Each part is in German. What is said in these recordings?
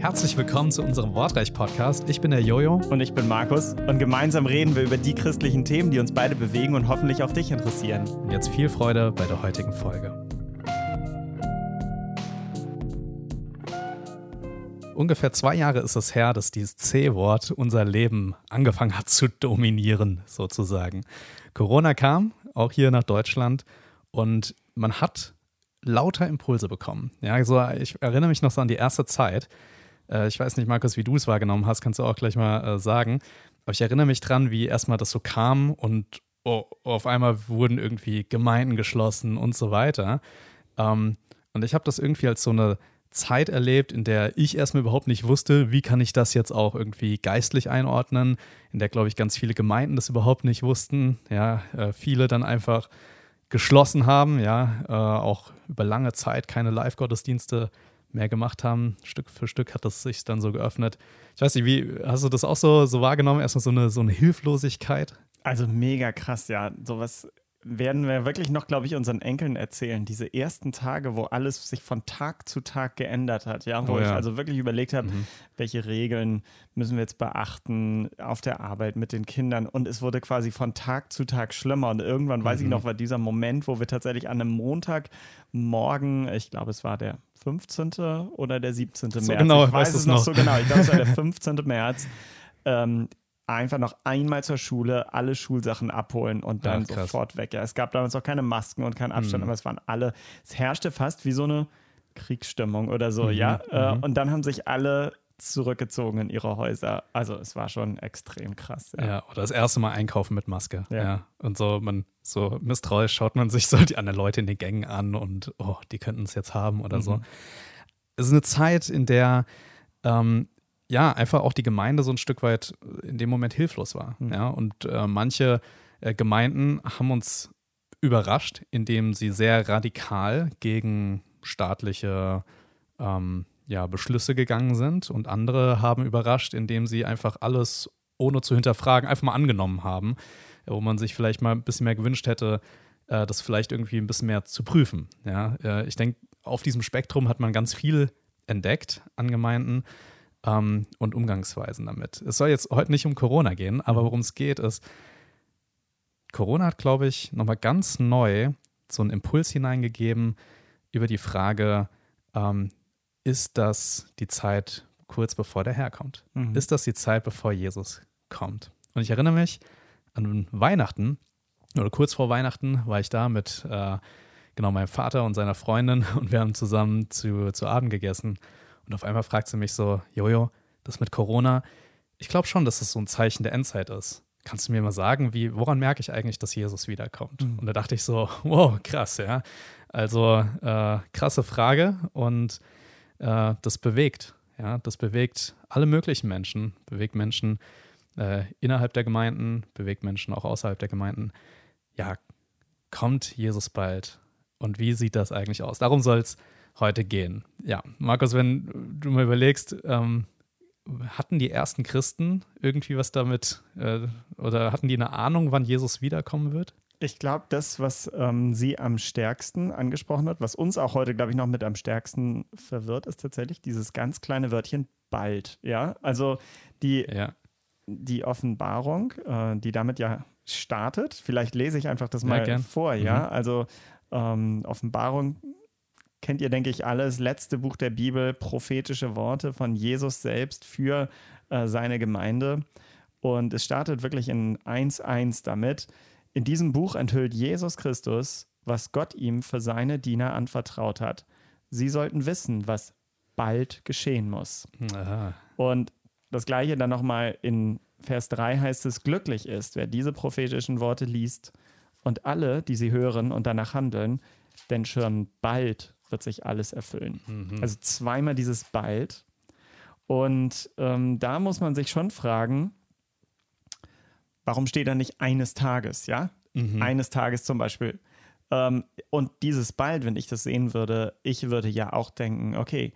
Herzlich willkommen zu unserem Wortreich-Podcast. Ich bin der Jojo. Und ich bin Markus. Und gemeinsam reden wir über die christlichen Themen, die uns beide bewegen und hoffentlich auch dich interessieren. Und jetzt viel Freude bei der heutigen Folge. Ungefähr zwei Jahre ist es her, dass dieses C-Wort unser Leben angefangen hat zu dominieren, sozusagen. Corona kam, auch hier nach Deutschland, und man hat lauter Impulse bekommen. Ja, also ich erinnere mich noch so an die erste Zeit. Äh, ich weiß nicht, Markus, wie du es wahrgenommen hast, kannst du auch gleich mal äh, sagen. Aber ich erinnere mich dran, wie erstmal das so kam und oh, auf einmal wurden irgendwie Gemeinden geschlossen und so weiter. Ähm, und ich habe das irgendwie als so eine Zeit erlebt, in der ich erstmal überhaupt nicht wusste, wie kann ich das jetzt auch irgendwie geistlich einordnen, in der, glaube ich, ganz viele Gemeinden das überhaupt nicht wussten. Ja, äh, viele dann einfach geschlossen haben, ja, äh, auch über lange Zeit keine Live-Gottesdienste mehr gemacht haben. Stück für Stück hat das sich dann so geöffnet. Ich weiß nicht, wie hast du das auch so, so wahrgenommen? Erstmal so eine, so eine Hilflosigkeit? Also mega krass, ja. Sowas werden wir wirklich noch, glaube ich, unseren Enkeln erzählen. Diese ersten Tage, wo alles sich von Tag zu Tag geändert hat, ja, wo oh, ja. ich also wirklich überlegt habe, mhm. welche Regeln müssen wir jetzt beachten auf der Arbeit mit den Kindern. Und es wurde quasi von Tag zu Tag schlimmer. Und irgendwann, mhm. weiß ich mhm. noch, war dieser Moment, wo wir tatsächlich an einem Montagmorgen, ich glaube, es war der 15. oder der 17. So März. Genau, ich weiß es noch so genau. Ich glaube, es war der 15. März. Ähm, einfach noch einmal zur Schule, alle Schulsachen abholen und dann Ach, sofort weg. Ja, es gab damals auch keine Masken und keinen Abstand, mhm. aber es waren alle, es herrschte fast wie so eine Kriegsstimmung oder so, mhm. ja. Äh, mhm. Und dann haben sich alle zurückgezogen in ihre Häuser. Also es war schon extrem krass. Ja, ja oder das erste Mal einkaufen mit Maske. Ja. ja. Und so, man, so misstrauisch schaut man sich so die anderen Leute in den Gängen an und oh, die könnten es jetzt haben oder mhm. so. Es ist eine Zeit, in der ähm, ja, einfach auch die Gemeinde so ein Stück weit in dem Moment hilflos war. Mhm. Ja, und äh, manche äh, Gemeinden haben uns überrascht, indem sie sehr radikal gegen staatliche ähm, ja, Beschlüsse gegangen sind. Und andere haben überrascht, indem sie einfach alles ohne zu hinterfragen einfach mal angenommen haben, wo man sich vielleicht mal ein bisschen mehr gewünscht hätte, äh, das vielleicht irgendwie ein bisschen mehr zu prüfen. Ja, äh, ich denke, auf diesem Spektrum hat man ganz viel entdeckt an Gemeinden ähm, und Umgangsweisen damit. Es soll jetzt heute nicht um Corona gehen, aber worum es geht, ist, Corona hat, glaube ich, nochmal ganz neu so einen Impuls hineingegeben über die Frage, ähm, ist das die Zeit kurz bevor der Herr kommt? Mhm. Ist das die Zeit, bevor Jesus kommt? Und ich erinnere mich an Weihnachten oder kurz vor Weihnachten war ich da mit äh, genau meinem Vater und seiner Freundin und wir haben zusammen zu, zu Abend gegessen. Und auf einmal fragt sie mich so, Jojo, das mit Corona, ich glaube schon, dass das so ein Zeichen der Endzeit ist. Kannst du mir mal sagen, wie, woran merke ich eigentlich, dass Jesus wiederkommt? Mhm. Und da dachte ich so, wow, krass, ja. Also äh, krasse Frage und äh, das bewegt, ja, das bewegt alle möglichen Menschen, bewegt Menschen äh, innerhalb der Gemeinden, bewegt Menschen auch außerhalb der Gemeinden. Ja, kommt Jesus bald? Und wie sieht das eigentlich aus? Darum soll es heute gehen. Ja, Markus, wenn du mal überlegst, ähm, hatten die ersten Christen irgendwie was damit äh, oder hatten die eine Ahnung, wann Jesus wiederkommen wird? Ich glaube, das, was ähm, sie am stärksten angesprochen hat, was uns auch heute, glaube ich, noch mit am stärksten verwirrt, ist tatsächlich dieses ganz kleine Wörtchen bald. Ja, also die, ja. die Offenbarung, äh, die damit ja startet. Vielleicht lese ich einfach das mal ja, vor. Ja, mhm. also ähm, Offenbarung kennt ihr, denke ich, alles. Letzte Buch der Bibel, prophetische Worte von Jesus selbst für äh, seine Gemeinde. Und es startet wirklich in 1.1 damit. In diesem Buch enthüllt Jesus Christus, was Gott ihm für seine Diener anvertraut hat. Sie sollten wissen, was bald geschehen muss. Aha. Und das gleiche dann nochmal in Vers 3 heißt es, glücklich ist, wer diese prophetischen Worte liest und alle, die sie hören und danach handeln, denn schon bald wird sich alles erfüllen. Mhm. Also zweimal dieses bald. Und ähm, da muss man sich schon fragen, warum steht da nicht eines Tages, ja? Mhm. Eines Tages zum Beispiel. Ähm, und dieses bald, wenn ich das sehen würde, ich würde ja auch denken, okay,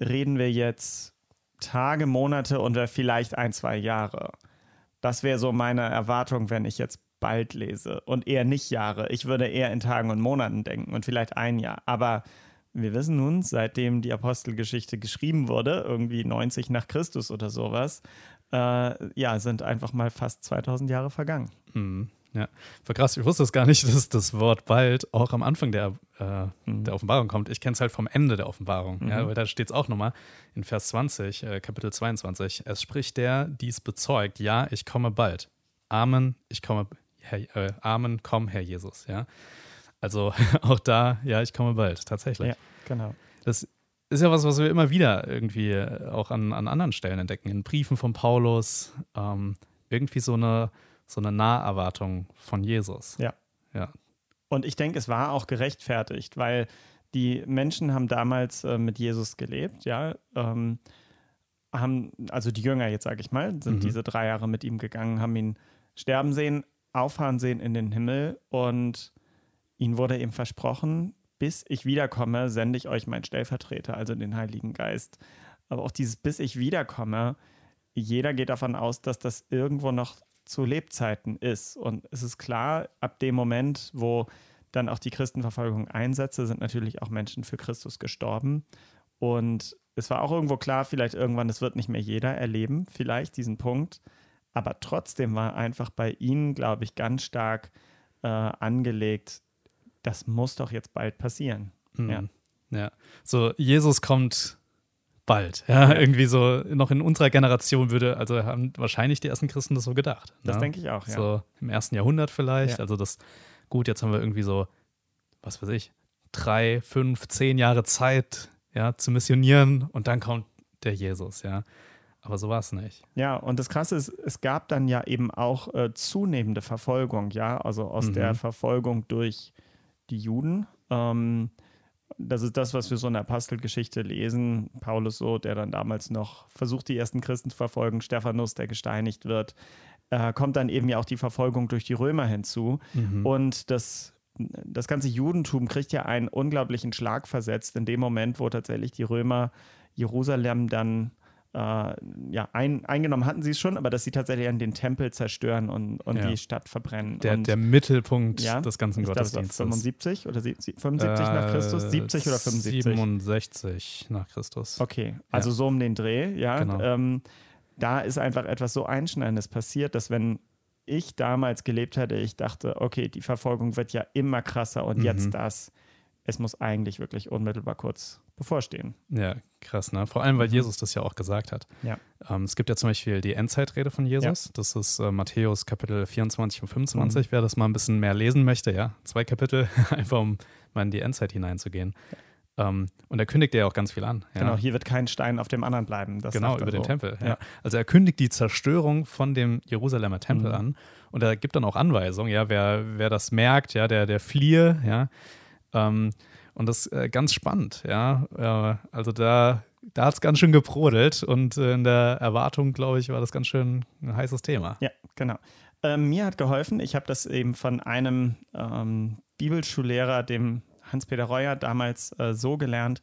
reden wir jetzt Tage, Monate oder vielleicht ein, zwei Jahre. Das wäre so meine Erwartung, wenn ich jetzt bald lese und eher nicht Jahre. Ich würde eher in Tagen und Monaten denken und vielleicht ein Jahr. Aber wir wissen nun, seitdem die Apostelgeschichte geschrieben wurde, irgendwie 90 nach Christus oder sowas, äh, ja, sind einfach mal fast 2000 Jahre vergangen. Mhm. Ja, war krass. Ich wusste es gar nicht, dass das Wort bald auch am Anfang der, äh, mhm. der Offenbarung kommt. Ich kenne es halt vom Ende der Offenbarung. Mhm. Ja, weil da steht es auch nochmal in Vers 20, äh, Kapitel 22. Es spricht der, dies bezeugt, ja, ich komme bald. Amen, ich komme, Herr, äh, Amen, komm, Herr Jesus. Ja, also auch da, ja, ich komme bald, tatsächlich. Ja, genau. Das ist ja was, was wir immer wieder irgendwie äh, auch an, an anderen Stellen entdecken. In Briefen von Paulus, ähm, irgendwie so eine so eine Naherwartung von Jesus. Ja. Ja. Und ich denke, es war auch gerechtfertigt, weil die Menschen haben damals äh, mit Jesus gelebt, ja. Ähm, haben, also die Jünger jetzt, sage ich mal, sind mhm. diese drei Jahre mit ihm gegangen, haben ihn sterben sehen, auffahren sehen in den Himmel und ihnen wurde eben versprochen, bis ich wiederkomme, sende ich euch meinen Stellvertreter, also den Heiligen Geist. Aber auch dieses bis ich wiederkomme, jeder geht davon aus, dass das irgendwo noch zu Lebzeiten ist. Und es ist klar, ab dem Moment, wo dann auch die Christenverfolgung einsetzte, sind natürlich auch Menschen für Christus gestorben. Und es war auch irgendwo klar, vielleicht irgendwann, das wird nicht mehr jeder erleben, vielleicht diesen Punkt. Aber trotzdem war einfach bei ihnen, glaube ich, ganz stark äh, angelegt, das muss doch jetzt bald passieren. Mhm. Ja. ja. So, Jesus kommt bald. Ja, ja, irgendwie so noch in unserer Generation würde, also haben wahrscheinlich die ersten Christen das so gedacht. Das ne? denke ich auch, ja. So im ersten Jahrhundert vielleicht. Ja. Also das, gut, jetzt haben wir irgendwie so, was weiß ich, drei, fünf, zehn Jahre Zeit, ja, zu missionieren und dann kommt der Jesus, ja. Aber so war es nicht. Ja, und das Krasse ist, es gab dann ja eben auch äh, zunehmende Verfolgung, ja, also aus mhm. der Verfolgung durch die Juden. Ähm, das ist das, was wir so in der Apostelgeschichte lesen. Paulus so, der dann damals noch versucht, die ersten Christen zu verfolgen, Stephanus, der gesteinigt wird, äh, kommt dann eben ja auch die Verfolgung durch die Römer hinzu. Mhm. Und das, das ganze Judentum kriegt ja einen unglaublichen Schlag versetzt in dem Moment, wo tatsächlich die Römer Jerusalem dann äh, ja, ein, eingenommen hatten sie es schon, aber dass sie tatsächlich an den Tempel zerstören und, und ja. die Stadt verbrennen. Der, und, der Mittelpunkt ja, des ganzen Gottesdienstes. 75 oder 75 äh, nach Christus? 70 oder 75? 67 nach Christus. Okay, also ja. so um den Dreh, ja. Genau. Ähm, da ist einfach etwas so Einschneidendes passiert, dass wenn ich damals gelebt hätte, ich dachte, okay, die Verfolgung wird ja immer krasser und mhm. jetzt das. Es muss eigentlich wirklich unmittelbar kurz bevorstehen. Ja, krass, ne? Vor allem, weil mhm. Jesus das ja auch gesagt hat. Ja. Ähm, es gibt ja zum Beispiel die Endzeitrede von Jesus. Ja. Das ist äh, Matthäus Kapitel 24 und 25. Mhm. Wer das mal ein bisschen mehr lesen möchte, ja, zwei Kapitel, einfach um mal in die Endzeit hineinzugehen. Ja. Ähm, und er kündigt ja auch ganz viel an. Ja. Genau, hier wird kein Stein auf dem anderen bleiben. Das genau, über den so. Tempel. Ja. Also er kündigt die Zerstörung von dem Jerusalemer Tempel mhm. an und er gibt dann auch Anweisungen, ja, wer, wer das merkt, ja, der, der fliehe, ja. Ähm, und das ist äh, ganz spannend, ja. Äh, also da, da hat es ganz schön gebrodelt und äh, in der Erwartung, glaube ich, war das ganz schön ein heißes Thema. Ja, genau. Ähm, mir hat geholfen, ich habe das eben von einem ähm, Bibelschullehrer, dem Hans-Peter Reuer, damals äh, so gelernt,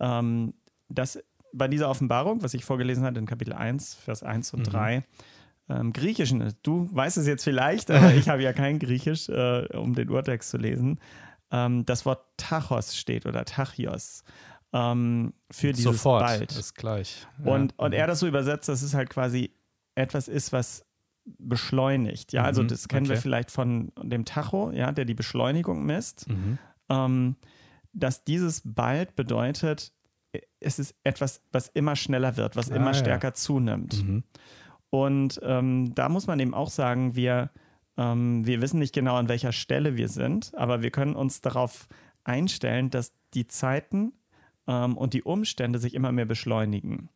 ähm, dass bei dieser Offenbarung, was ich vorgelesen hatte in Kapitel 1, Vers 1 und mhm. 3, ähm, Griechischen, du weißt es jetzt vielleicht, aber ich habe ja kein Griechisch, äh, um den Urtext zu lesen ähm, das Wort Tachos steht oder Tachios ähm, für dieses Sofort, bald. ist gleich. Ja. Und, und er das so übersetzt, dass es halt quasi etwas ist, was beschleunigt. Ja, also mhm, das kennen okay. wir vielleicht von dem Tacho, ja, der die Beschleunigung misst. Mhm. Ähm, dass dieses bald bedeutet, es ist etwas, was immer schneller wird, was ah, immer stärker ja. zunimmt. Mhm. Und ähm, da muss man eben auch sagen, wir ähm, wir wissen nicht genau, an welcher Stelle wir sind, aber wir können uns darauf einstellen, dass die Zeiten ähm, und die Umstände sich immer mehr beschleunigen.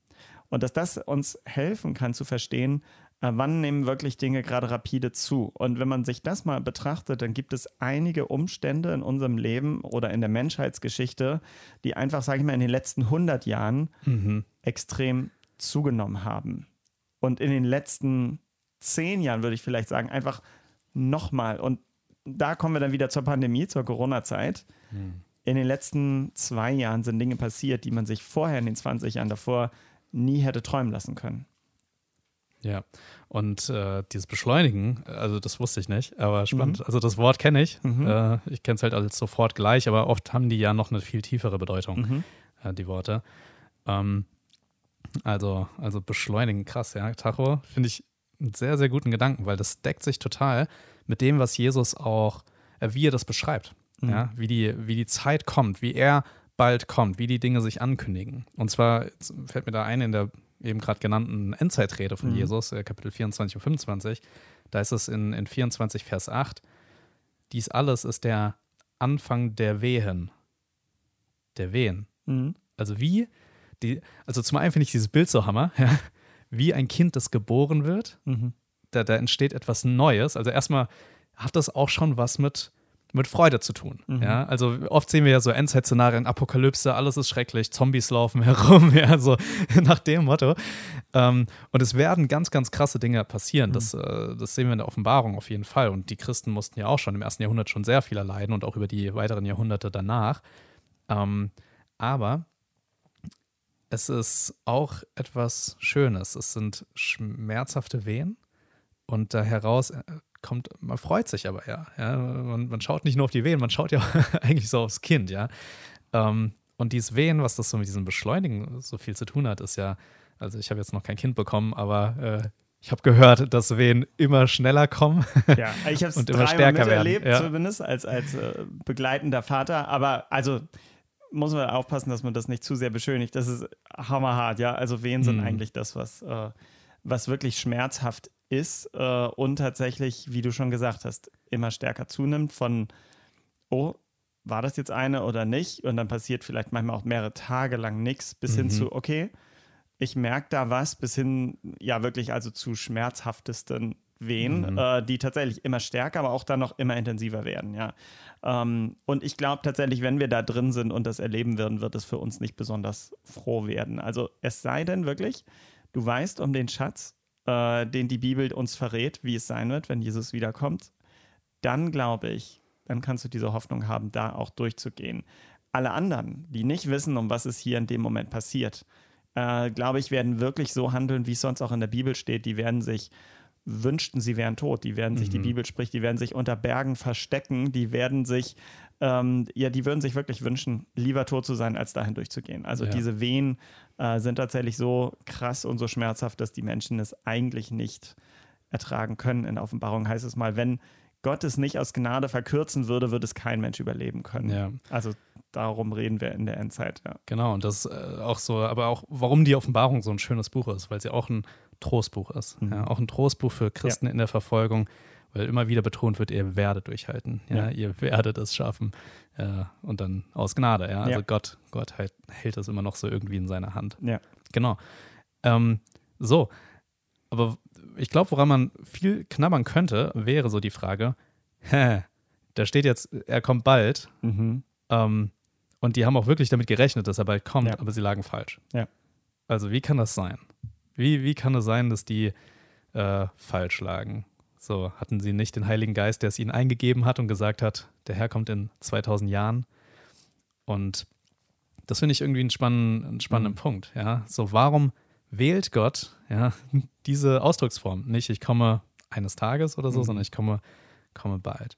Und dass das uns helfen kann zu verstehen, äh, wann nehmen wirklich Dinge gerade rapide zu. Und wenn man sich das mal betrachtet, dann gibt es einige Umstände in unserem Leben oder in der Menschheitsgeschichte, die einfach, sage ich mal, in den letzten 100 Jahren mhm. extrem zugenommen haben. Und in den letzten zehn Jahren würde ich vielleicht sagen, einfach nochmal. Und da kommen wir dann wieder zur Pandemie, zur Corona-Zeit. Hm. In den letzten zwei Jahren sind Dinge passiert, die man sich vorher in den 20 Jahren davor nie hätte träumen lassen können. Ja, und äh, dieses Beschleunigen, also das wusste ich nicht, aber spannend. Mhm. Also das Wort kenne ich. Mhm. Äh, ich kenne es halt als sofort gleich, aber oft haben die ja noch eine viel tiefere Bedeutung, mhm. äh, die Worte. Ähm, also, also beschleunigen, krass, ja. Tacho finde ich einen sehr, sehr guten Gedanken, weil das deckt sich total mit dem, was Jesus auch, äh, wie er das beschreibt. Mhm. Ja, wie die, wie die Zeit kommt, wie er bald kommt, wie die Dinge sich ankündigen. Und zwar fällt mir da ein in der eben gerade genannten Endzeitrede von mhm. Jesus, äh, Kapitel 24 und 25, da ist es in, in 24, Vers 8, dies alles ist der Anfang der Wehen. Der Wehen. Mhm. Also wie, die, also zum einen finde ich dieses Bild so hammer, ja, wie ein Kind, das geboren wird, mhm. da, da entsteht etwas Neues. Also erstmal hat das auch schon was mit mit Freude zu tun. Mhm. Ja, also oft sehen wir ja so Endzeit-Szenarien, Apokalypse, alles ist schrecklich, Zombies laufen herum, ja, so nach dem Motto. Ähm, und es werden ganz, ganz krasse Dinge passieren. Mhm. Das, äh, das sehen wir in der Offenbarung auf jeden Fall. Und die Christen mussten ja auch schon im ersten Jahrhundert schon sehr viel erleiden und auch über die weiteren Jahrhunderte danach. Ähm, aber es ist auch etwas Schönes. Es sind schmerzhafte Wehen und da heraus äh, kommt, man freut sich aber ja. ja? Man, man schaut nicht nur auf die Wehen, man schaut ja eigentlich so aufs Kind, ja. Ähm, und dieses Wehen, was das so mit diesem Beschleunigen so viel zu tun hat, ist ja, also ich habe jetzt noch kein Kind bekommen, aber äh, ich habe gehört, dass Wehen immer schneller kommen ja, ich habe es immer stärker miterlebt, werden. Ja. zumindest als, als äh, begleitender Vater. Aber also muss man aufpassen, dass man das nicht zu sehr beschönigt. Das ist hammerhart, ja. Also Wehen sind mhm. eigentlich das, was, äh, was wirklich schmerzhaft ist äh, und tatsächlich, wie du schon gesagt hast, immer stärker zunimmt von, oh, war das jetzt eine oder nicht? Und dann passiert vielleicht manchmal auch mehrere Tage lang nichts, bis mhm. hin zu, okay, ich merke da was, bis hin, ja, wirklich also zu schmerzhaftesten Wehen, mhm. äh, die tatsächlich immer stärker, aber auch dann noch immer intensiver werden, ja. Ähm, und ich glaube tatsächlich, wenn wir da drin sind und das erleben würden, wird es für uns nicht besonders froh werden. Also es sei denn wirklich, du weißt um den Schatz äh, den die Bibel uns verrät, wie es sein wird, wenn Jesus wiederkommt, dann glaube ich, dann kannst du diese Hoffnung haben, da auch durchzugehen. Alle anderen, die nicht wissen, um was es hier in dem Moment passiert, äh, glaube ich, werden wirklich so handeln, wie es sonst auch in der Bibel steht. Die werden sich wünschten, sie wären tot. Die werden sich, mhm. die Bibel spricht, die werden sich unter Bergen verstecken, die werden sich ähm, ja, die würden sich wirklich wünschen, lieber tot zu sein, als dahin durchzugehen. Also ja. diese Wehen äh, sind tatsächlich so krass und so schmerzhaft, dass die Menschen es eigentlich nicht ertragen können. In Offenbarung heißt es mal, wenn Gott es nicht aus Gnade verkürzen würde, würde es kein Mensch überleben können. Ja. Also darum reden wir in der Endzeit. Ja. Genau, und das äh, auch so, aber auch, warum die Offenbarung so ein schönes Buch ist, weil sie auch ein Trostbuch ist. Mhm. Ja, auch ein Trostbuch für Christen ja. in der Verfolgung, weil immer wieder betont wird, ihr werdet durchhalten, ja, ihr werdet es schaffen äh, und dann aus Gnade, ja, also. Gott, Gott halt, hält das immer noch so irgendwie in seiner Hand. Ja. Genau. Ähm, so, aber ich glaube, woran man viel knabbern könnte, wäre so die Frage, hä, da steht jetzt, er kommt bald mhm. ähm, und die haben auch wirklich damit gerechnet, dass er bald kommt, aber sie lagen falsch. Ja. Also wie kann das sein? Wie, wie kann es sein, dass die äh, falsch lagen? So, hatten sie nicht den Heiligen Geist, der es ihnen eingegeben hat und gesagt hat, der Herr kommt in 2000 Jahren. Und das finde ich irgendwie einen spannenden, einen spannenden mhm. Punkt. Ja, so warum wählt Gott ja diese Ausdrucksform? Nicht, ich komme eines Tages oder so, mhm. sondern ich komme, komme bald.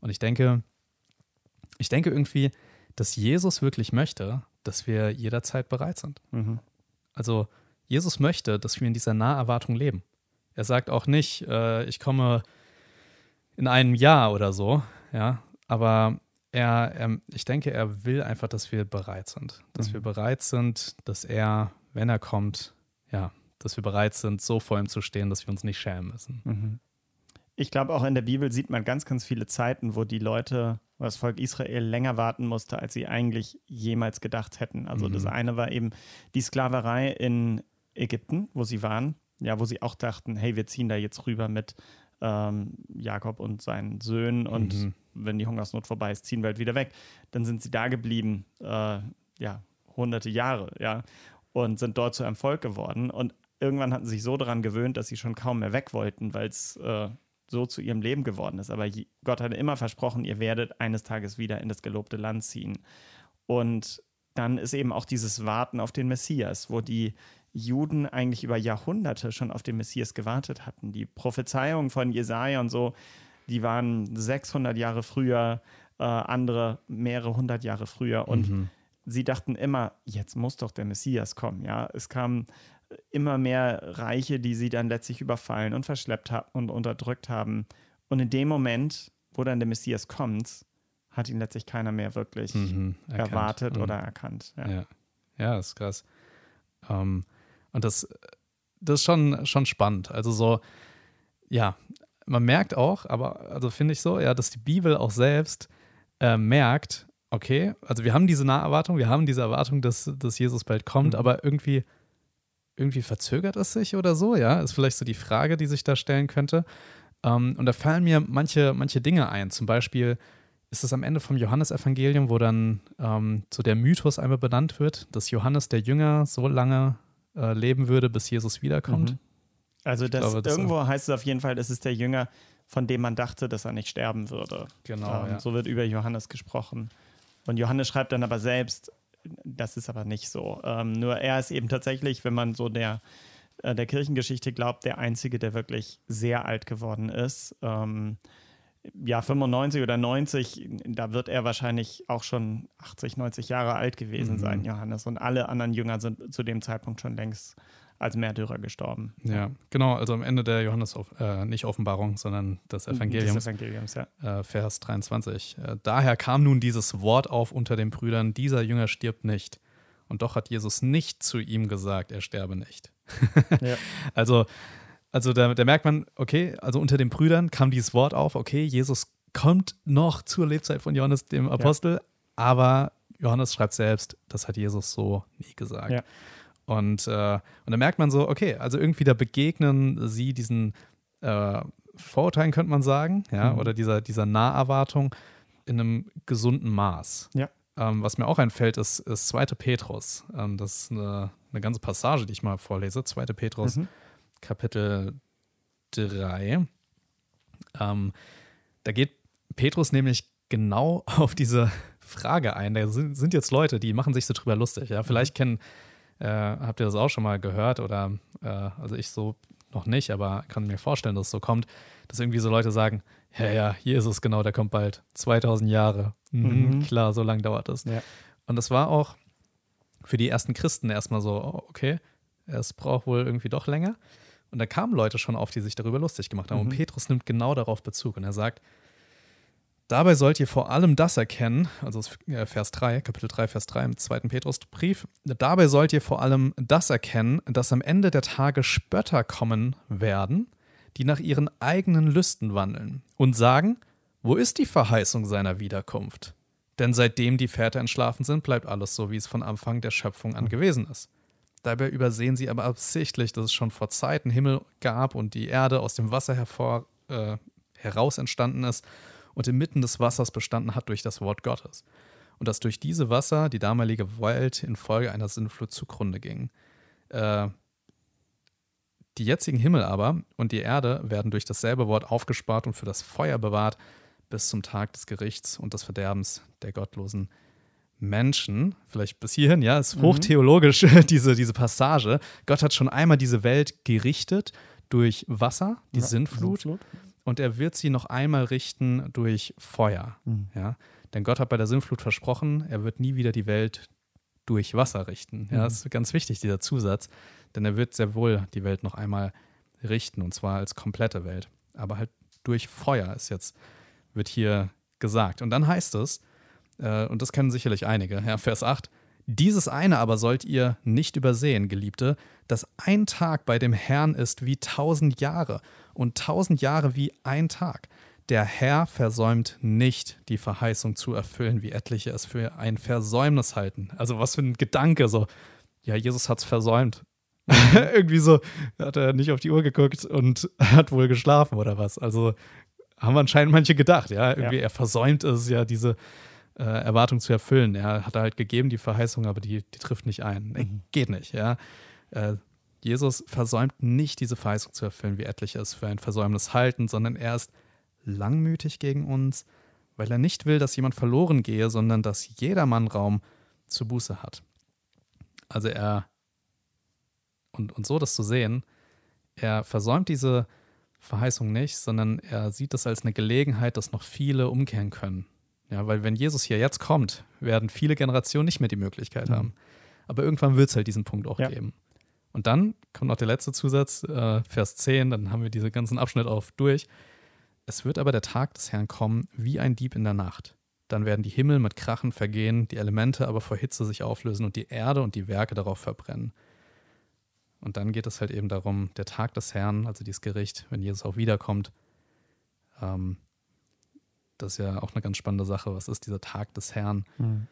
Und ich denke, ich denke irgendwie, dass Jesus wirklich möchte, dass wir jederzeit bereit sind. Mhm. Also Jesus möchte, dass wir in dieser Naherwartung leben. Er sagt auch nicht, äh, ich komme in einem Jahr oder so, ja, aber er, er, ich denke, er will einfach, dass wir bereit sind. Dass mhm. wir bereit sind, dass er, wenn er kommt, ja, dass wir bereit sind, so vor ihm zu stehen, dass wir uns nicht schämen müssen. Mhm. Ich glaube, auch in der Bibel sieht man ganz, ganz viele Zeiten, wo die Leute, wo das Volk Israel länger warten musste, als sie eigentlich jemals gedacht hätten. Also mhm. das eine war eben die Sklaverei in Ägypten, wo sie waren ja, wo sie auch dachten, hey, wir ziehen da jetzt rüber mit ähm, Jakob und seinen Söhnen und mhm. wenn die Hungersnot vorbei ist, ziehen wir halt wieder weg. Dann sind sie da geblieben, äh, ja, hunderte Jahre, ja, und sind dort zu einem Volk geworden. Und irgendwann hatten sie sich so daran gewöhnt, dass sie schon kaum mehr weg wollten, weil es äh, so zu ihrem Leben geworden ist. Aber Gott hatte immer versprochen, ihr werdet eines Tages wieder in das gelobte Land ziehen. Und dann ist eben auch dieses Warten auf den Messias, wo die Juden eigentlich über Jahrhunderte schon auf den Messias gewartet hatten. Die Prophezeiungen von Jesaja und so, die waren 600 Jahre früher, äh, andere mehrere hundert Jahre früher. Und mhm. sie dachten immer, jetzt muss doch der Messias kommen. Ja, es kamen immer mehr Reiche, die sie dann letztlich überfallen und verschleppt haben und unterdrückt haben. Und in dem Moment, wo dann der Messias kommt, hat ihn letztlich keiner mehr wirklich mhm, erwartet mhm. oder erkannt. Ja, ja. ja das ist krass. Ähm, und das, das ist schon, schon spannend. Also so, ja, man merkt auch, aber also finde ich so, ja, dass die Bibel auch selbst äh, merkt, okay, also wir haben diese Naherwartung, wir haben diese Erwartung, dass, dass Jesus bald kommt, mhm. aber irgendwie, irgendwie verzögert es sich oder so, ja, ist vielleicht so die Frage, die sich da stellen könnte. Ähm, und da fallen mir manche, manche Dinge ein. Zum Beispiel ist es am Ende vom Johannesevangelium, wo dann ähm, so der Mythos einmal benannt wird, dass Johannes der Jünger so lange äh, leben würde, bis Jesus wiederkommt. Mhm. Also das, glaube, das irgendwo heißt es auf jeden Fall, das ist der Jünger, von dem man dachte, dass er nicht sterben würde. Genau. Ähm, ja. So wird über Johannes gesprochen. Und Johannes schreibt dann aber selbst, das ist aber nicht so. Ähm, nur er ist eben tatsächlich, wenn man so der äh, der Kirchengeschichte glaubt, der Einzige, der wirklich sehr alt geworden ist. Ähm, ja, 95 oder 90, da wird er wahrscheinlich auch schon 80, 90 Jahre alt gewesen mhm. sein, Johannes. Und alle anderen Jünger sind zu dem Zeitpunkt schon längst als Märtyrer gestorben. Ja, genau. Also am Ende der Johannes, äh, nicht Offenbarung, sondern des Evangeliums. Des Evangeliums, ja. Äh, Vers 23. Äh, daher kam nun dieses Wort auf unter den Brüdern: Dieser Jünger stirbt nicht. Und doch hat Jesus nicht zu ihm gesagt, er sterbe nicht. ja. Also, also da, da, merkt man, okay, also unter den Brüdern kam dieses Wort auf, okay, Jesus kommt noch zur Lebzeit von Johannes, dem Apostel, ja. aber Johannes schreibt selbst, das hat Jesus so nie gesagt. Ja. Und, äh, und da merkt man so, okay, also irgendwie da begegnen sie diesen äh, Vorurteilen, könnte man sagen, ja, mhm. oder dieser, dieser Naherwartung in einem gesunden Maß. Ja. Ähm, was mir auch einfällt, ist, ist 2. Petrus. Ähm, das ist eine, eine ganze Passage, die ich mal vorlese. 2. Petrus, mhm. Kapitel 3. Ähm, da geht Petrus nämlich genau auf diese Frage ein. Da sind, sind, jetzt Leute, die machen sich so drüber lustig. Ja? Vielleicht kennen, äh, habt ihr das auch schon mal gehört oder, äh, also ich so noch nicht, aber kann mir vorstellen, dass es so kommt, dass irgendwie so Leute sagen, ja, ja, Jesus, genau, der kommt bald. 2000 Jahre. Mhm, mhm. Klar, so lange dauert es. Ja. Und das war auch für die ersten Christen erstmal so, oh, okay, es braucht wohl irgendwie doch länger. Und da kamen Leute schon auf, die sich darüber lustig gemacht haben. Mhm. Und Petrus nimmt genau darauf Bezug. Und er sagt, Dabei sollt ihr vor allem das erkennen, also äh, Vers 3, Kapitel 3, Vers 3 im zweiten Petrusbrief. Dabei sollt ihr vor allem das erkennen, dass am Ende der Tage Spötter kommen werden, die nach ihren eigenen Lüsten wandeln und sagen, wo ist die Verheißung seiner Wiederkunft? Denn seitdem die Väter entschlafen sind, bleibt alles so, wie es von Anfang der Schöpfung an gewesen ist. Dabei übersehen sie aber absichtlich, dass es schon vor Zeiten Himmel gab und die Erde aus dem Wasser hervor, äh, heraus entstanden ist und inmitten des Wassers bestanden hat durch das Wort Gottes. Und dass durch diese Wasser die damalige Welt infolge einer Sinnflut zugrunde ging. Äh, die jetzigen Himmel aber und die Erde werden durch dasselbe Wort aufgespart und für das Feuer bewahrt bis zum Tag des Gerichts und des Verderbens der gottlosen Menschen. Vielleicht bis hierhin, ja, ist mhm. hochtheologisch, mhm. diese, diese Passage. Gott hat schon einmal diese Welt gerichtet durch Wasser, die ja, Sintflut. Sintflut. Und er wird sie noch einmal richten durch Feuer. Mhm. Ja? Denn Gott hat bei der Sintflut versprochen, er wird nie wieder die Welt durch Wasser richten. Ja, mhm. das ist ganz wichtig, dieser Zusatz. Denn er wird sehr wohl die Welt noch einmal richten, und zwar als komplette Welt. Aber halt durch Feuer ist jetzt, wird hier gesagt. Und dann heißt es, äh, und das kennen sicherlich einige, ja, Vers 8, dieses eine aber sollt ihr nicht übersehen, Geliebte, dass ein Tag bei dem Herrn ist wie tausend Jahre und tausend Jahre wie ein Tag. Der Herr versäumt nicht, die Verheißung zu erfüllen, wie etliche es für ein Versäumnis halten. Also was für ein Gedanke, so, ja, Jesus hat es versäumt. irgendwie so hat er nicht auf die Uhr geguckt und hat wohl geschlafen oder was. Also haben anscheinend manche gedacht, ja, irgendwie ja. er versäumt es ja diese äh, Erwartung zu erfüllen. Er hat halt gegeben die Verheißung, aber die, die trifft nicht ein. Mhm. Geht nicht, ja. Äh, Jesus versäumt nicht diese Verheißung zu erfüllen, wie etliche es für ein Versäumnis halten, sondern er ist langmütig gegen uns, weil er nicht will, dass jemand verloren gehe, sondern dass jedermann Raum zur Buße hat. Also er Und, und so das zu sehen, er versäumt diese Verheißung nicht, sondern er sieht das als eine Gelegenheit, dass noch viele umkehren können. Ja, weil wenn Jesus hier jetzt kommt, werden viele Generationen nicht mehr die Möglichkeit mhm. haben. Aber irgendwann wird es halt diesen Punkt auch ja. geben. Und dann kommt noch der letzte Zusatz, äh, Vers 10, dann haben wir diese ganzen Abschnitt auf durch. Es wird aber der Tag des Herrn kommen, wie ein Dieb in der Nacht. Dann werden die Himmel mit Krachen vergehen, die Elemente aber vor Hitze sich auflösen und die Erde und die Werke darauf verbrennen. Und dann geht es halt eben darum, der Tag des Herrn, also dieses Gericht, wenn Jesus auch wiederkommt. Ähm, das ist ja auch eine ganz spannende Sache. Was ist dieser Tag des Herrn? Mhm.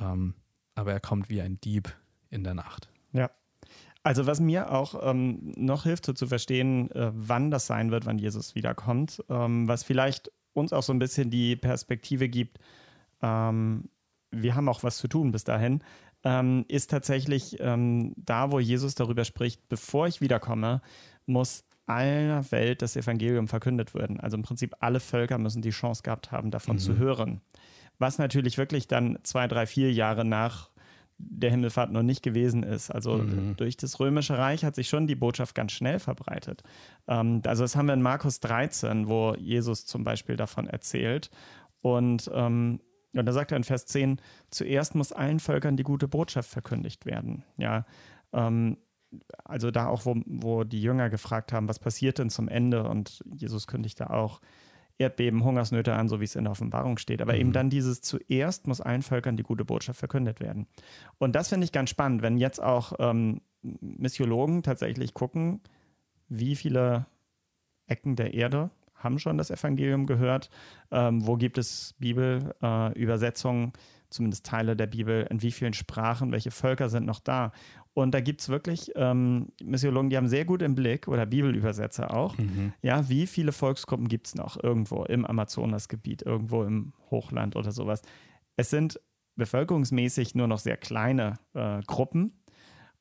Ähm, aber er kommt wie ein Dieb in der Nacht. Ja. Also was mir auch ähm, noch hilft, so zu verstehen, äh, wann das sein wird, wann Jesus wiederkommt, ähm, was vielleicht uns auch so ein bisschen die Perspektive gibt, ähm, wir haben auch was zu tun bis dahin, ähm, ist tatsächlich ähm, da, wo Jesus darüber spricht, bevor ich wiederkomme, muss aller Welt das Evangelium verkündet werden. Also im Prinzip alle Völker müssen die Chance gehabt haben, davon mhm. zu hören. Was natürlich wirklich dann zwei, drei, vier Jahre nach der Himmelfahrt noch nicht gewesen ist. Also mhm. durch das Römische Reich hat sich schon die Botschaft ganz schnell verbreitet. Ähm, also das haben wir in Markus 13, wo Jesus zum Beispiel davon erzählt. Und, ähm, und da sagt er in Vers 10, zuerst muss allen Völkern die gute Botschaft verkündigt werden. Ja, ähm, also da auch, wo, wo die Jünger gefragt haben, was passiert denn zum Ende? Und Jesus kündigt da auch Erdbeben, Hungersnöte an, so wie es in der Offenbarung steht. Aber mhm. eben dann dieses zuerst muss allen Völkern die gute Botschaft verkündet werden. Und das finde ich ganz spannend, wenn jetzt auch ähm, Missiologen tatsächlich gucken, wie viele Ecken der Erde haben schon das Evangelium gehört, ähm, wo gibt es Bibelübersetzungen, äh, zumindest Teile der Bibel, in wie vielen Sprachen, welche Völker sind noch da. Und da gibt es wirklich ähm, Missiologen, die haben sehr gut im Blick, oder Bibelübersetzer auch, mhm. ja, wie viele Volksgruppen gibt es noch irgendwo im Amazonasgebiet, irgendwo im Hochland oder sowas. Es sind bevölkerungsmäßig nur noch sehr kleine äh, Gruppen.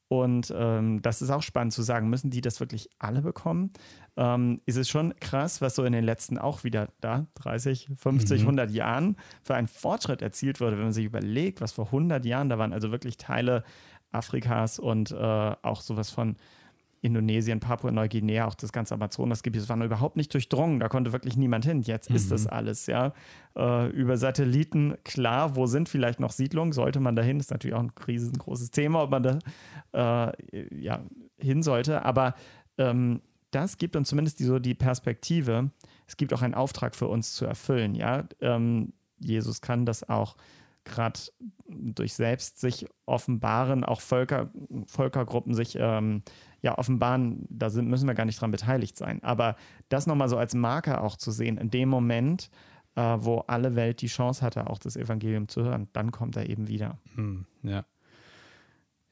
Und ähm, das ist auch spannend zu sagen, müssen die das wirklich alle bekommen? Ähm, ist es schon krass, was so in den letzten auch wieder da 30, 50, mhm. 100 Jahren für einen Fortschritt erzielt wurde, wenn man sich überlegt, was vor 100 Jahren da waren, also wirklich Teile Afrikas und äh, auch sowas von Indonesien, Papua-Neuguinea, auch das ganze Amazonasgebiet, das war noch überhaupt nicht durchdrungen. Da konnte wirklich niemand hin. Jetzt mhm. ist das alles, ja. Äh, über Satelliten, klar, wo sind vielleicht noch Siedlungen? Sollte man dahin? Ist natürlich auch ein riesengroßes Thema, ob man da äh, ja, hin sollte. Aber ähm, das gibt uns zumindest die, so die Perspektive. Es gibt auch einen Auftrag für uns zu erfüllen, ja. Ähm, Jesus kann das auch gerade durch selbst sich offenbaren, auch Völker, Völkergruppen sich ähm, ja offenbaren, da sind, müssen wir gar nicht dran beteiligt sein. Aber das nochmal so als Marker auch zu sehen, in dem Moment, äh, wo alle Welt die Chance hatte, auch das Evangelium zu hören, dann kommt er eben wieder. Hm, ja.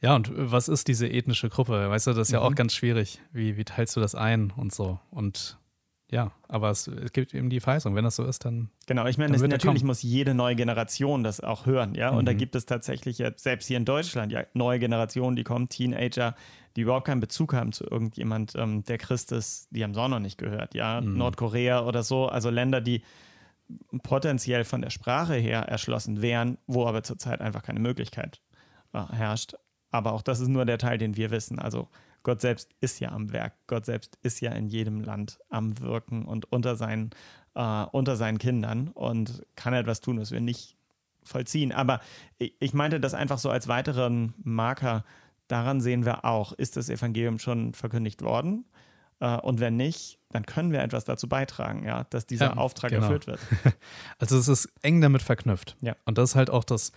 Ja, und was ist diese ethnische Gruppe? Weißt du, das ist ja mhm. auch ganz schwierig. Wie, wie teilst du das ein und so? Und ja, aber es, es, gibt eben die Verheißung. Wenn das so ist, dann. Genau, ich meine, natürlich muss jede neue Generation das auch hören, ja. Und mhm. da gibt es tatsächlich jetzt, selbst hier in Deutschland, ja, neue Generationen, die kommen, Teenager, die überhaupt keinen Bezug haben zu irgendjemand, ähm, der Christ ist, die haben es auch noch nicht gehört, ja. Mhm. Nordkorea oder so, also Länder, die potenziell von der Sprache her erschlossen wären, wo aber zurzeit einfach keine Möglichkeit äh, herrscht. Aber auch das ist nur der Teil, den wir wissen. Also Gott selbst ist ja am Werk. Gott selbst ist ja in jedem Land am Wirken und unter seinen, äh, unter seinen Kindern und kann etwas tun, was wir nicht vollziehen. Aber ich meinte das einfach so als weiteren Marker. Daran sehen wir auch, ist das Evangelium schon verkündigt worden? Äh, und wenn nicht, dann können wir etwas dazu beitragen, ja, dass dieser ja, Auftrag genau. erfüllt wird. Also es ist eng damit verknüpft. Ja. Und das ist halt auch das,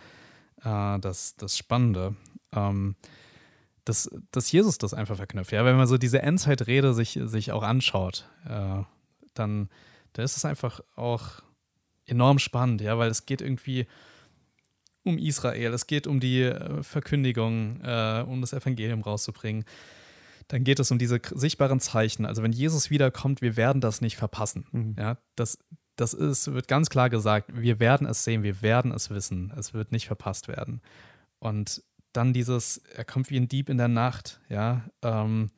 äh, das, das Spannende. Ähm, dass, dass Jesus das einfach verknüpft. Ja, wenn man so diese Endzeitrede sich, sich auch anschaut, äh, dann, dann ist es einfach auch enorm spannend, ja, weil es geht irgendwie um Israel, es geht um die äh, Verkündigung, äh, um das Evangelium rauszubringen. Dann geht es um diese sichtbaren Zeichen. Also wenn Jesus wiederkommt, wir werden das nicht verpassen. Mhm. Ja, das, das ist, wird ganz klar gesagt, wir werden es sehen, wir werden es wissen. Es wird nicht verpasst werden. Und dann dieses, er kommt wie ein Dieb in der Nacht, ja. Ähm,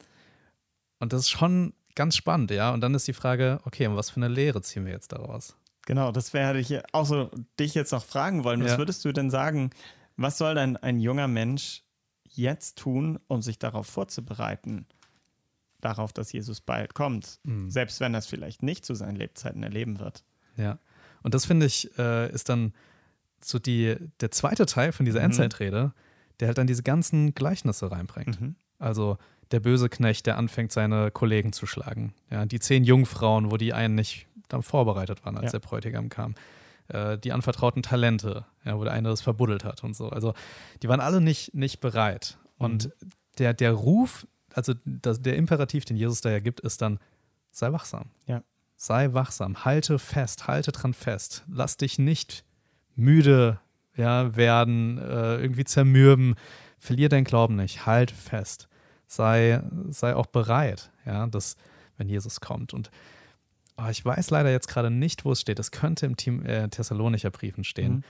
und das ist schon ganz spannend, ja. Und dann ist die Frage, okay, und was für eine Lehre ziehen wir jetzt daraus? Genau, das werde ich auch so dich jetzt noch fragen wollen. Was ja. würdest du denn sagen, was soll denn ein junger Mensch jetzt tun, um sich darauf vorzubereiten, darauf, dass Jesus bald kommt, mhm. selbst wenn er es vielleicht nicht zu seinen Lebzeiten erleben wird. Ja, und das finde ich, äh, ist dann so die, der zweite Teil von dieser mhm. Endzeitrede, der halt dann diese ganzen Gleichnisse reinbringt. Mhm. Also der böse Knecht, der anfängt, seine Kollegen zu schlagen. Ja, die zehn Jungfrauen, wo die einen nicht dann vorbereitet waren, als ja. der Bräutigam kam. Äh, die anvertrauten Talente, ja, wo der eine das verbuddelt hat und so. Also die waren alle nicht, nicht bereit. Und mhm. der, der Ruf, also das, der Imperativ, den Jesus da ja gibt, ist dann, sei wachsam. Ja. Sei wachsam, halte fest, halte dran fest. Lass dich nicht müde ja, werden, äh, irgendwie zermürben. Verlier deinen Glauben nicht, halt fest. Sei, sei auch bereit, ja, dass, wenn Jesus kommt. Und oh, ich weiß leider jetzt gerade nicht, wo es steht. Es könnte im Team äh, Thessalonicher Briefen stehen. Mhm.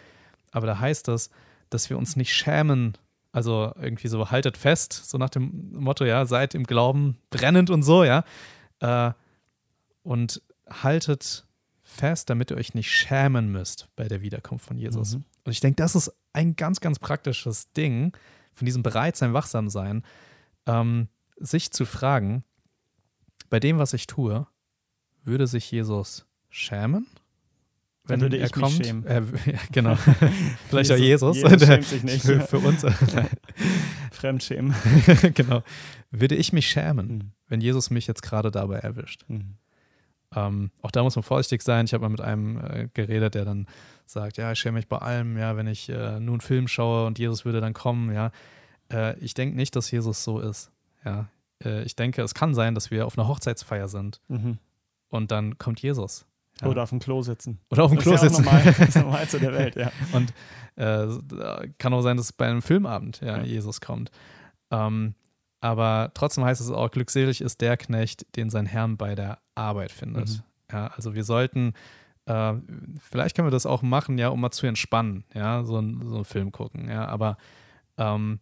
Aber da heißt es, dass wir uns nicht schämen, also irgendwie so haltet fest, so nach dem Motto, ja, seid im Glauben brennend und so, ja. Äh, und haltet fest, damit ihr euch nicht schämen müsst bei der Wiederkunft von Jesus. Mhm. Und ich denke, das ist ein ganz, ganz praktisches Ding von diesem Bereitsein, Wachsamsein, ähm, sich zu fragen, bei dem, was ich tue, würde sich Jesus schämen? Wenn würde er kommt, äh, ja, genau. Vielleicht auch Jesus. Jesus schämt sich nicht. Für, für uns. Fremdschämen. genau. Würde ich mich schämen, mhm. wenn Jesus mich jetzt gerade dabei erwischt? Mhm. Ähm, auch da muss man vorsichtig sein. Ich habe mal mit einem äh, geredet, der dann sagt, ja, ich schäme mich bei allem, ja, wenn ich äh, nur einen Film schaue und Jesus würde dann kommen, ja. Äh, ich denke nicht, dass Jesus so ist. Ja. Äh, ich denke, es kann sein, dass wir auf einer Hochzeitsfeier sind mhm. und dann kommt Jesus. Ja. Oder auf dem Klo sitzen. Oder auf dem Klo das sitzen. Ja normal, das Normalste der Welt, ja. Und äh, kann auch sein, dass bei einem Filmabend ja, ja. Jesus kommt. Ähm, aber trotzdem heißt es auch, glückselig ist der Knecht, den sein Herrn bei der Arbeit findet. Mhm. Ja, also wir sollten, äh, vielleicht können wir das auch machen, ja, um mal zu entspannen, ja, so, ein, so einen Film gucken, ja, aber, ähm,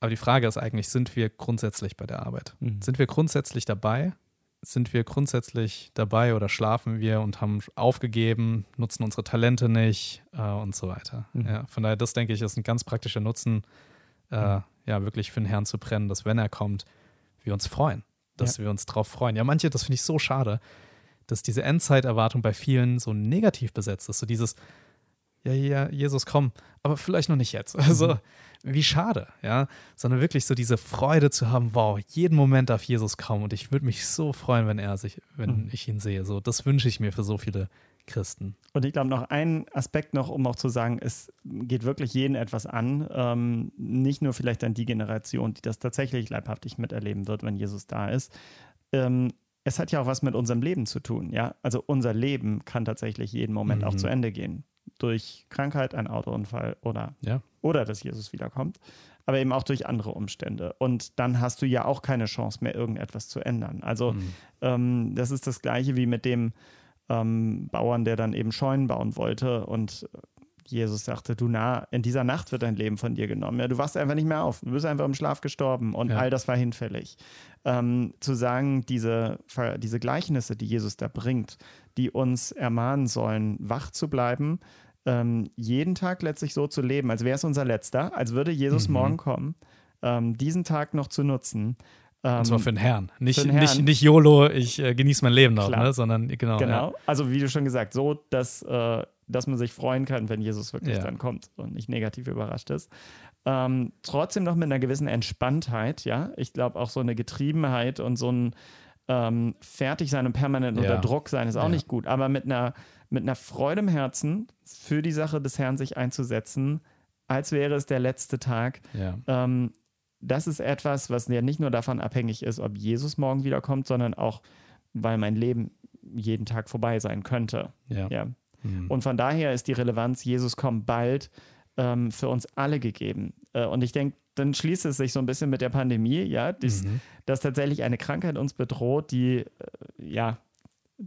aber die Frage ist eigentlich, sind wir grundsätzlich bei der Arbeit? Mhm. Sind wir grundsätzlich dabei? Sind wir grundsätzlich dabei oder schlafen wir und haben aufgegeben, nutzen unsere Talente nicht äh, und so weiter? Mhm. Ja, von daher, das denke ich, ist ein ganz praktischer Nutzen, äh, mhm. Ja, wirklich für den Herrn zu brennen, dass wenn er kommt, wir uns freuen dass ja. wir uns drauf freuen. Ja, manche, das finde ich so schade, dass diese Endzeiterwartung bei vielen so negativ besetzt ist. So dieses, ja, ja, Jesus, komm, aber vielleicht noch nicht jetzt. Also, mhm. wie schade, ja. Sondern wirklich so diese Freude zu haben, wow, jeden Moment darf Jesus kommen und ich würde mich so freuen, wenn er sich, wenn mhm. ich ihn sehe. So, das wünsche ich mir für so viele Christen. Und ich glaube, noch ein Aspekt noch, um auch zu sagen, es geht wirklich jeden etwas an. Ähm, nicht nur vielleicht an die Generation, die das tatsächlich leibhaftig miterleben wird, wenn Jesus da ist. Ähm, es hat ja auch was mit unserem Leben zu tun, ja. Also unser Leben kann tatsächlich jeden Moment mhm. auch zu Ende gehen. Durch Krankheit, ein Autounfall oder, ja. oder dass Jesus wiederkommt. Aber eben auch durch andere Umstände. Und dann hast du ja auch keine Chance mehr, irgendetwas zu ändern. Also mhm. ähm, das ist das Gleiche wie mit dem, ähm, Bauern, der dann eben Scheunen bauen wollte und Jesus sagte, du na, in dieser Nacht wird dein Leben von dir genommen. Ja, du wachst einfach nicht mehr auf. Du bist einfach im Schlaf gestorben und ja. all das war hinfällig. Ähm, zu sagen, diese, diese Gleichnisse, die Jesus da bringt, die uns ermahnen sollen, wach zu bleiben, ähm, jeden Tag letztlich so zu leben, als wäre es unser letzter, als würde Jesus mhm. morgen kommen, ähm, diesen Tag noch zu nutzen, ähm, und zwar für den Herrn. Nicht, den Herrn. nicht, nicht YOLO, ich äh, genieße mein Leben noch, ne? sondern genau. Genau. Ja. Also, wie du schon gesagt, so, dass, äh, dass man sich freuen kann, wenn Jesus wirklich ja. dann kommt und nicht negativ überrascht ist. Ähm, trotzdem noch mit einer gewissen Entspanntheit, ja. Ich glaube, auch so eine Getriebenheit und so ein ähm, Fertigsein und permanent ja. unter Druck sein ist auch nicht gut. Aber mit einer, mit einer Freude im Herzen für die Sache des Herrn sich einzusetzen, als wäre es der letzte Tag. Ähm, das ist etwas, was ja nicht nur davon abhängig ist, ob Jesus morgen wiederkommt, sondern auch, weil mein Leben jeden Tag vorbei sein könnte. Ja. ja. Mhm. Und von daher ist die Relevanz, Jesus kommt bald, ähm, für uns alle gegeben. Äh, und ich denke, dann schließt es sich so ein bisschen mit der Pandemie, ja, dies, mhm. dass tatsächlich eine Krankheit uns bedroht, die äh, ja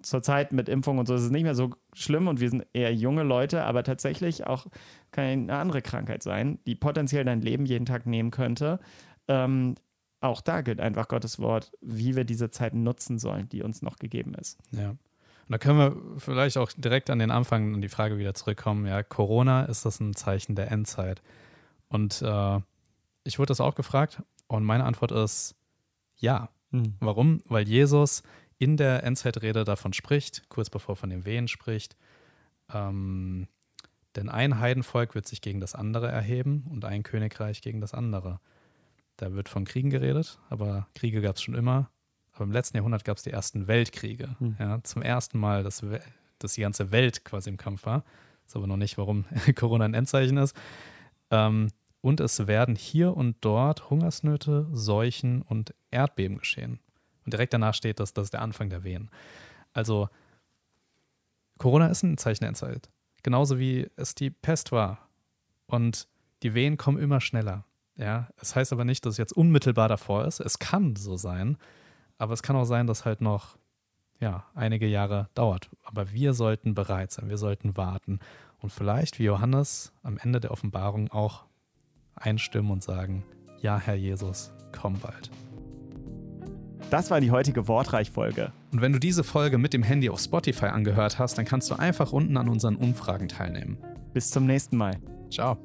zurzeit mit Impfung und so ist es nicht mehr so schlimm und wir sind eher junge Leute, aber tatsächlich auch kann eine andere Krankheit sein, die potenziell dein Leben jeden Tag nehmen könnte. Ähm, auch da gilt einfach Gottes Wort, wie wir diese Zeit nutzen sollen, die uns noch gegeben ist. Ja. Und da können wir vielleicht auch direkt an den Anfang und die Frage wieder zurückkommen. Ja, Corona ist das ein Zeichen der Endzeit. Und äh, ich wurde das auch gefragt und meine Antwort ist ja. Mhm. Warum? Weil Jesus in der Endzeitrede davon spricht, kurz bevor er von den Wehen spricht, ähm, denn ein Heidenvolk wird sich gegen das andere erheben und ein Königreich gegen das andere. Da wird von Kriegen geredet, aber Kriege gab es schon immer. Aber im letzten Jahrhundert gab es die ersten Weltkriege. Mhm. Ja, zum ersten Mal, dass, dass die ganze Welt quasi im Kampf war. Ist aber noch nicht, warum Corona ein Endzeichen ist. Ähm, und es werden hier und dort Hungersnöte, Seuchen und Erdbeben geschehen. Und direkt danach steht, dass das ist der Anfang der Wehen. Also Corona ist ein Zeichen der Endzeit. Genauso wie es die Pest war. Und die Wehen kommen immer schneller. Ja, es heißt aber nicht, dass es jetzt unmittelbar davor ist. Es kann so sein, aber es kann auch sein, dass halt noch ja, einige Jahre dauert. Aber wir sollten bereit sein, wir sollten warten und vielleicht wie Johannes am Ende der Offenbarung auch einstimmen und sagen, ja, Herr Jesus, komm bald. Das war die heutige Wortreich-Folge. Und wenn du diese Folge mit dem Handy auf Spotify angehört hast, dann kannst du einfach unten an unseren Umfragen teilnehmen. Bis zum nächsten Mal. Ciao.